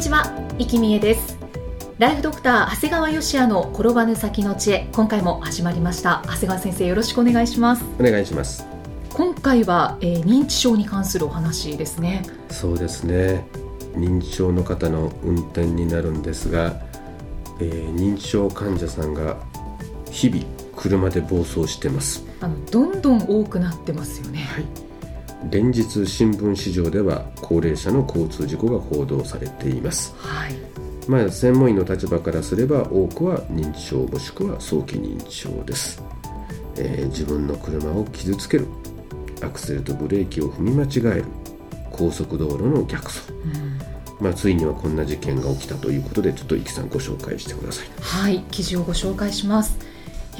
にちは、生きみえです。ライフドクター長谷川芳也の転ばぬ先の知恵。今回も始まりました。長谷川先生よろしくお願いします。お願いします。今回は、えー、認知症に関するお話ですね。そうですね。認知症の方の運転になるんですが、えー、認知症患者さんが日々車で暴走してます。あのどんどん多くなってますよね、はい、連日新聞市場では高齢者の交通事故が報道されています、はい、まあ、専門医の立場からすれば多くは認知症もしくは早期認知症です、えー、自分の車を傷つける。アクセルとブレーキを踏み間違える。高速道路の逆走、うん。まあ、ついにはこんな事件が起きたということでちょっとイキさんご紹介してください。はい記事をご紹介します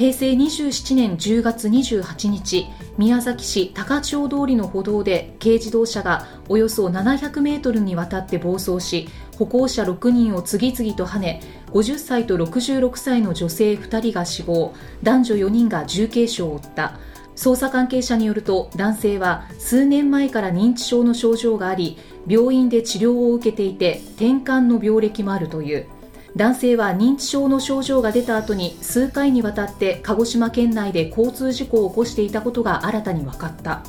平成27年10月28日宮崎市高千穂通りの歩道で軽自動車がおよそ700メートルにわたって暴走し歩行者6人を次々とはね50歳と66歳の女性2人が死亡男女4人が重軽傷を負った。捜査関係者によると男性は数年前から認知症の症状があり病院で治療を受けていて転換の病歴もあるという。男性は認知症の症状が出た後に数回にわたって鹿児島県内で交通事故を起こしていたことが新たに分かった。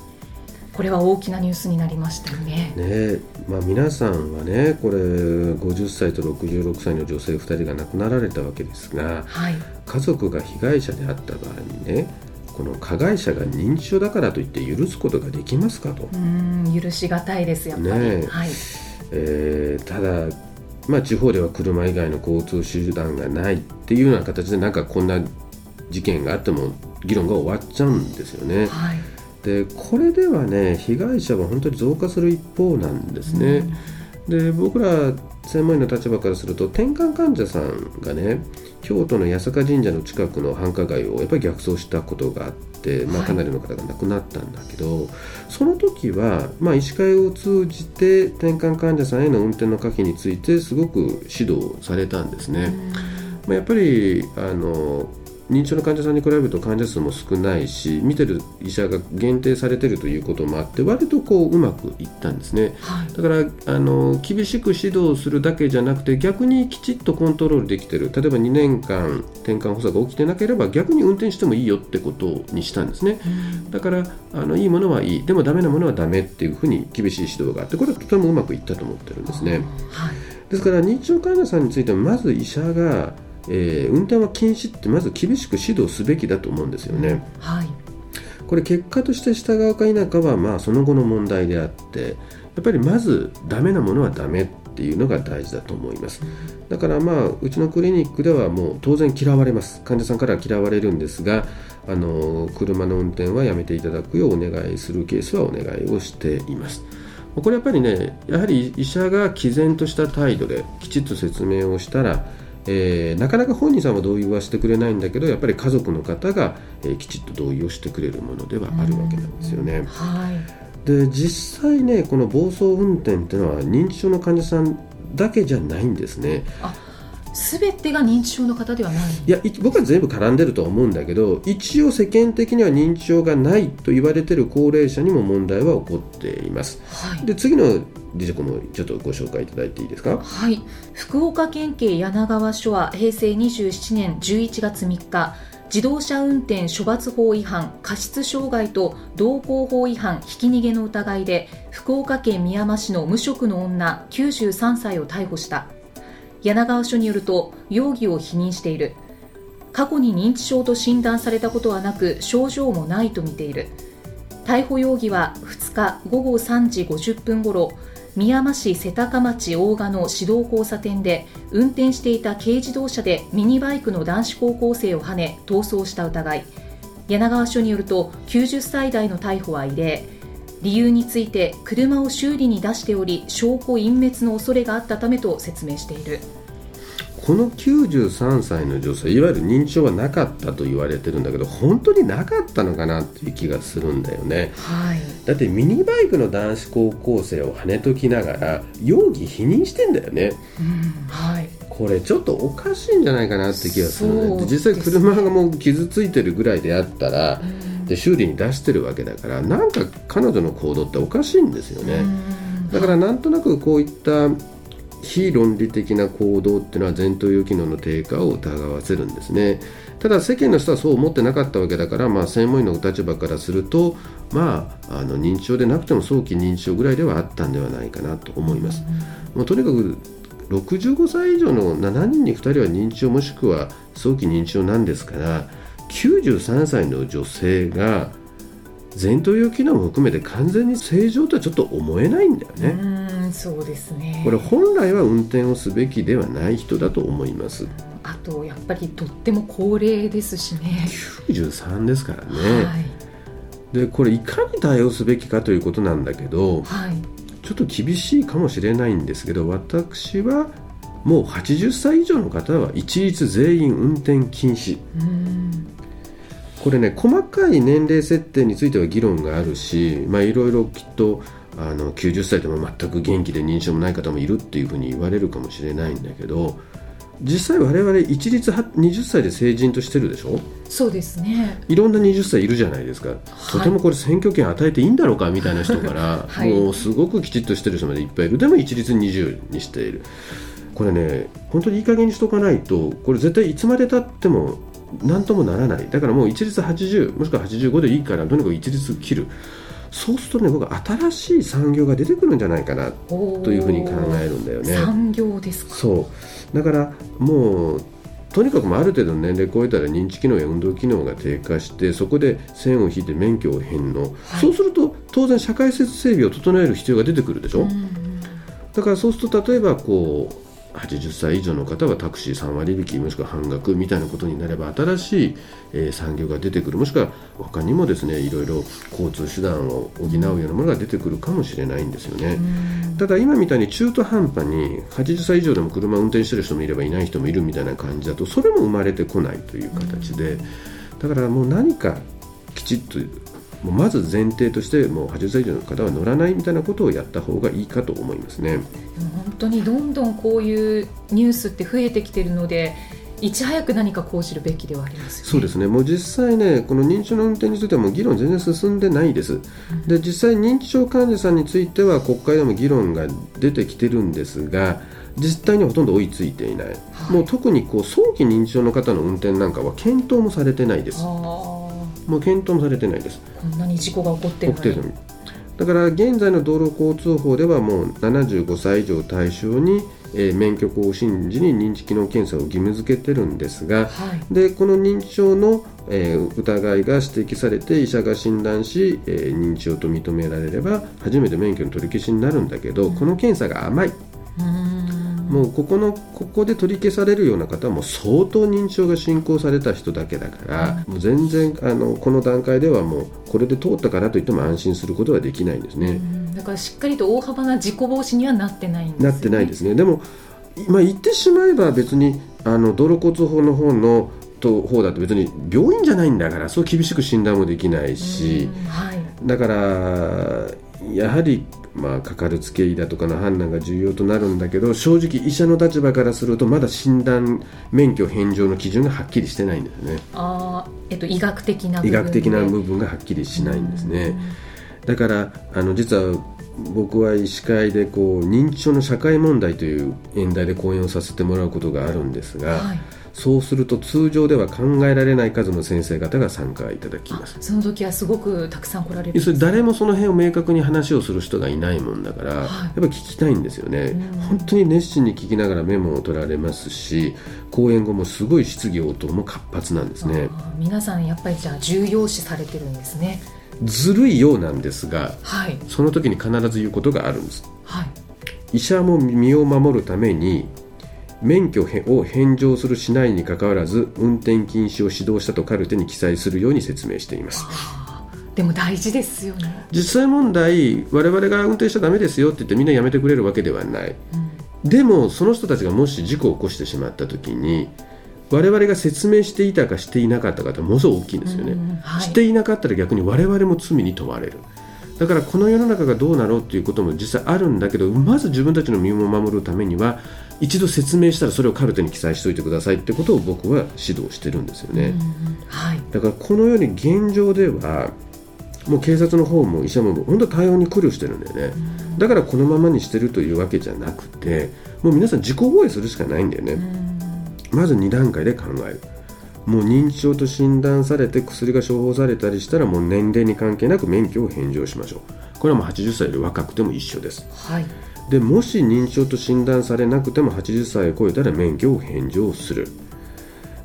これは大きなニュースになりましたよね。ねまあ、皆さんはねこれ50歳と66歳の女性2人が亡くなられたわけですが、はい、家族が被害者であった場合にねこの加害者が認知症だからといって許すことができますかと。うん許しがたいですやっぱり、ねはい。えーただ、まあ、地方では車以外の交通手段がないっていうような形でなんかこんな事件があっても議論が終わっちゃうんですよね。はいでこれではね被害者は本当に増加する一方なんですね。で僕ら専門医の立場からすると転換患者さんがね京都の八坂神社の近くの繁華街をやっぱり逆走したことがあって、まあ、はいかなりの方が亡くなったんだけど、その時は、まあ、医師会を通じて転換患者さんへの運転の可否についてすごく指導されたんですね。まあ、やっぱりあの認知症の患者さんに比べると患者数も少ないし見てる医者が限定されてるということもあって割とこううまくいったんですね。はい。だからあの厳しく指導するだけじゃなくて逆にきちっとコントロールできてる。例えば2年間転換補佐が起きてなければ逆に運転してもいいよってことにしたんですね。だからあのいいものはいい。でもダメなものはダメっていうふうに厳しい指導があってこれはとてもうまくいったと思ってるんですね。はい。ですから認知症患者さんについてはまず医者が、えー運転は禁止ってまず厳しく指導すべきだと思うんですよね。はい。これ結果として従うか否かはまあその後の問題であってやっぱりまずダメなものはダメっていうのが大事だと思います。だからまあうちのクリニックではもう当然嫌われます。患者さんからは嫌われるんですがあの車の運転はやめていただくようお願いするケースはお願いをしています。これやっぱりねやはり医者が毅然とした態度できちっと説明をしたらえーなかなか本人さんは同意はしてくれないんだけどやっぱり家族の方が、えーきちっと同意をしてくれるものではあるわけなんですよね。はいで実際ねこの暴走運転っていうのは認知症の患者さんだけじゃないんですね。すべてが認知症の方ではないいやい僕は全部絡んでるとは思うんだけど一応世間的には認知症がないと言われてる高齢者にも問題は起こっています。はいで次の理事項もちょっとご紹介いただいていいですか？はい、福岡県警柳川署は平成27年11月3日自動車運転処罰法違反過失傷害と道交法違反ひき逃げの疑いで福岡県宮山市の無職の女93歳を逮捕した柳川署によると容疑を否認している。過去に認知症と診断されたことはなく症状もないと見ている。逮捕容疑は2日午後3時50分ごろ宮山市瀬高町大賀の市道交差点で運転していた軽自動車でミニバイクの男子高校生をはね逃走した疑い。柳川署によると90歳代の逮捕は異例。理由について車を修理に出しており証拠隠滅の恐れがあったためと説明している。この93歳の女性いわゆる認知症はなかったと言われてるんだけど本当になかったのかなっていう気がするんだよね、はい、だってミニバイクの男子高校生を跳ねときながら容疑否認してんだよね、うんはい、これちょっとおかしいんじゃないかなって気がするんだよ、実際車がもう傷ついてるぐらいであったら、で修理に出してるわけだからなんか彼女の行動っておかしいんですよね、だからなんとなくこういった非論理的な行動っていうのは前頭葉機能の低下を疑わせるんですね。ただ世間の人はそう思ってなかったわけだから、まあ、専門医の立場からすると、まあ、あの認知症でなくても早期認知症ぐらいではあったんではないかなと思います、もうとにかく65歳以上の7人に2人は認知症もしくは早期認知症なんですから93歳の女性が前頭葉機能も含めて完全に正常とはちょっと思えないんだよね。うんそうですねこれ本来は運転をすべきではない人だと思います。あとやっぱりとっても高齢ですしね。93ですからね。はい、でこれいかに対応すべきかということなんだけど、はい、ちょっと厳しいかもしれないんですけど私はもう80歳以上の方は一律全員運転禁止。これね細かい年齢設定については議論があるしまあいろいろきっとあの90歳でも全く元気で認知症もない方もいるっていうふうに言われるかもしれないんだけど実際我々一律20歳で成人としてるでしょ？そうですね。いろんな20歳いるじゃないですか、はい、とてもこれ選挙権与えていいんだろうかみたいな人から、はい、もうすごくきちっとしてる人までいっぱいいる。でも一律20にしている。これね本当にいい加減にしとかないとこれ絶対いつまでたっても何ともならない。だからもう一律80もしくは85でいいからとにかく一律切る。そうするとね僕は新しい産業が出てくるんじゃないかなというふうに考えるんだよね。産業ですか？そう。だからもうとにかくある程度の年齢超えたら認知機能や運動機能が低下してそこで線を引いて免許を返納、はい、そうすると当然社会設整備を整える必要が出てくるでしょ、うん、だからそうすると例えばこう80歳以上の方はタクシー3割引きもしくは半額みたいなことになれば新しい、えー、産業が出てくる。もしくは他にもですねいろいろ交通手段を補うようなものが出てくるかもしれないんですよね。ただ今みたいに中途半端に80歳以上でも車を運転してる人もいればいない人もいるみたいな感じだとそれも生まれてこないという形でだからもう何かきちっともうまず前提としてもう80歳以上の方は乗らないみたいなことをやった方がいいかと思いますね。本当にどんどんこういうニュースって増えてきているのでいち早く何か講じるべきではあります、ね、そうですね、もう実際ね、この認知症の運転についてはもう議論全然進んでないです、うん、で実際、認知症患者さんについては国会でも議論が出てきてるんですが、実態にはほとんど追いついていない、はい、もう特にこう早期認知症の方の運転なんかは検討もされてないです。もう検討もされてないです。こんなに事故が起こってるのに。だから現在の道路交通法ではもう75歳以上対象に、えー、免許更新時に認知機能検査を義務付けてるんですが、はい、でこの認知症の、えー、疑いが指摘されて医者が診断し、えー、認知症と認められれば初めて免許の取り消しになるんだけど、うん、この検査が甘い。もうここのここで取り消されるような方はもう相当認知症が進行された人だけだから、うん、もう全然あのこの段階ではもうこれで通ったからといっても安心することはできないんですね、だからしっかりと大幅な事故防止にはなってないんです、ね、なってないですね。でも、まあ、言ってしまえば別にあの道路交通法の方のと方だと別に病院じゃないんだからそう厳しく診断もできないし、はい、だからやはりまあ、かかるつけ医だとかの判断が重要となるんだけど正直医者の立場からするとまだ診断免許返上の基準がはっきりしてないんですね。あ、えっと、医学的な医学的な部分がはっきりしないんですね。だからあの実は僕は医師会でこう認知症の社会問題という演題で講演をさせてもらうことがあるんですが、はいそうすると通常では考えられない数の先生方が参加いただきます。その時はすごくたくさん来られる、ね、誰もその辺を明確に話をする人がいないもんだから、はい、やっぱ聞きたいんですよね。本当に熱心に聞きながらメモを取られますし講演後もすごい質疑応答も活発なんですね。皆さんやっぱりじゃあ重要視されてるんですね。ずるいようなんですが、はい、その時に必ず言うことがあるんです、はい、医者も身を守るために免許を返上するしないにかかわらず運転禁止を指導したとカルテに記載するように説明しています。でも大事ですよね。実際問題我々が運転しちゃだめですよって言ってみんなやめてくれるわけではない、うん、でもその人たちがもし事故を起こしてしまった時に我々が説明していたかしていなかったかってものすごく大きいんですよね、はい、していなかったら逆に我々も罪に問われる。だからこの世の中がどうなろうということも実際あるんだけどまず自分たちの身を守るためには一度説明したらそれをカルテに記載しておいてくださいってことを僕は指導してるんですよね、はい、だからこのように現状ではもう警察の方も医者も本当対応に苦慮してるんだよね、だからこのままにしてるというわけじゃなくてもう皆さん自己防衛するしかないんだよね、まず2段階で考える。もう認知症と診断されて薬が処方されたりしたらもう年齢に関係なく免許を返上しましょう。これはもう80歳より若くても一緒です、はい、でもし認知症と診断されなくても80歳を超えたら免許を返上する。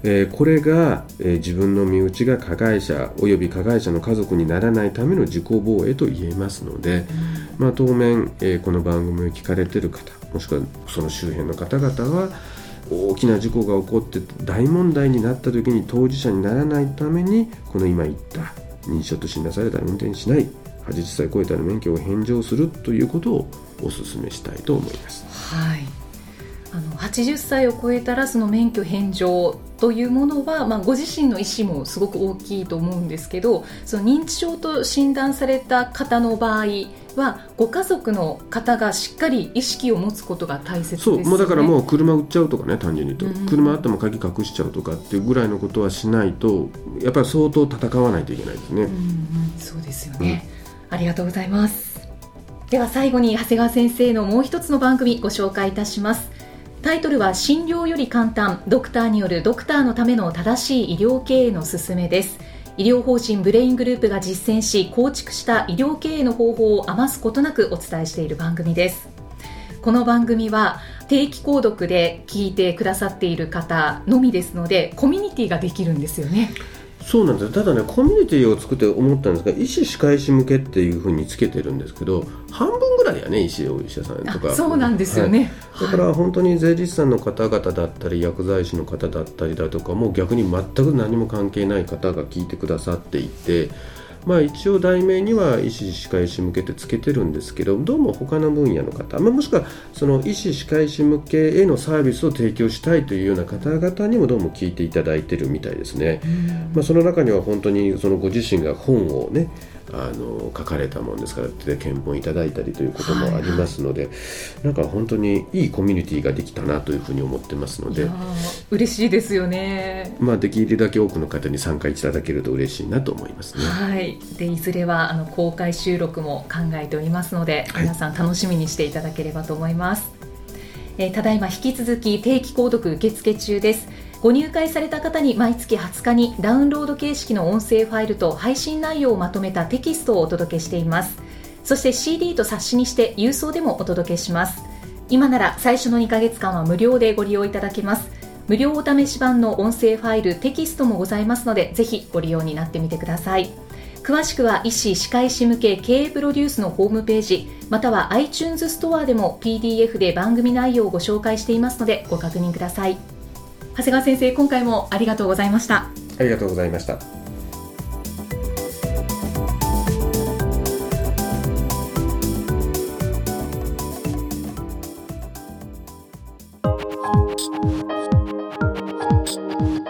えー、これが、えー、自分の身内が加害者および加害者の家族にならないための自己防衛と言えますので、うん、まあ、当面、えー、この番組を聞かれている方もしくはその周辺の方々は大きな事故が起こって大問題になった時に当事者にならないためにこの今言った認知症と診断されたら運転しない80歳超えたら免許を返上するということをお勧めしたいと思います。はい。あの80歳を超えたらその免許返上というものは、まあ、ご自身の意思もすごく大きいと思うんですけどその認知症と診断された方の場合はご家族の方がしっかり意識を持つことが大切です、ね、そう。もうだからもう車売っちゃうとかね単純に言うと、うん、車あっても鍵隠しちゃうとかっていうぐらいのことはしないとやっぱり相当戦わないといけないですね。うん、そうですよね、うん、ありがとうございます。では最後に長谷川先生のもう一つの番組ご紹介いたします。タイトルは診療より簡単。ドクターによるドクターのための正しい医療経営の勧めです。医療法人ブレイングループが実践し構築した医療経営の方法を余すことなくお伝えしている番組です。この番組は定期購読で聞いてくださっている方のみですのでコミュニティができるんですよね。そうなんですただねコミュニティを作って思ったんですが医師歯科医師向けっていうふうにつけてるんですけど半分ぐらいやね医師お医者さんとか。そうなんですよね、はい、だから本当に税理士さんの方々だったり薬剤師の方だったりだとかもう逆に全く何も関係ない方が聞いてくださっていてまあ、一応題名には医師・歯科医師向けてつけてるんですけどどうも他の分野の方、まあ、もしくはその医師・歯科医師向けへのサービスを提供したいというような方々にもどうも聞いていただいてるみたいですね。まあ、その中には本当にそのご自身が本をねあの書かれたもんですからで検本いただいたりということもありますので、はいはい、なんか本当にいいコミュニティができたなというふうに思ってますので嬉しいですよね、まあ、できるだけ多くの方に参加いただけると嬉しいなと思いますね。はい、でいずれはあの公開収録も考えておりますので、皆さん楽しみにしていただければと思います。えー、ただいま引き続き定期購読受付中です。ご入会された方に毎月20日にダウンロード形式の音声ファイルと配信内容をまとめたテキストをお届けしています。そして CD と冊子にして郵送でもお届けします。今なら最初の2ヶ月間は無料でご利用いただけます。無料お試し版の音声ファイルテキストもございますのでぜひご利用になってみてください。詳しくは医師・歯科医師向け経営プロデュースのホームページまたは iTunes ストアでも PDF で番組内容をご紹介していますのでご確認ください。長谷川先生今回もありがとうございました。ありがとうございました。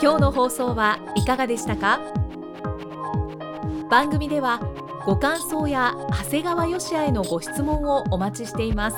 今日の放送はいかがでしたか？番組ではご感想や長谷川よしあへのご質問をお待ちしています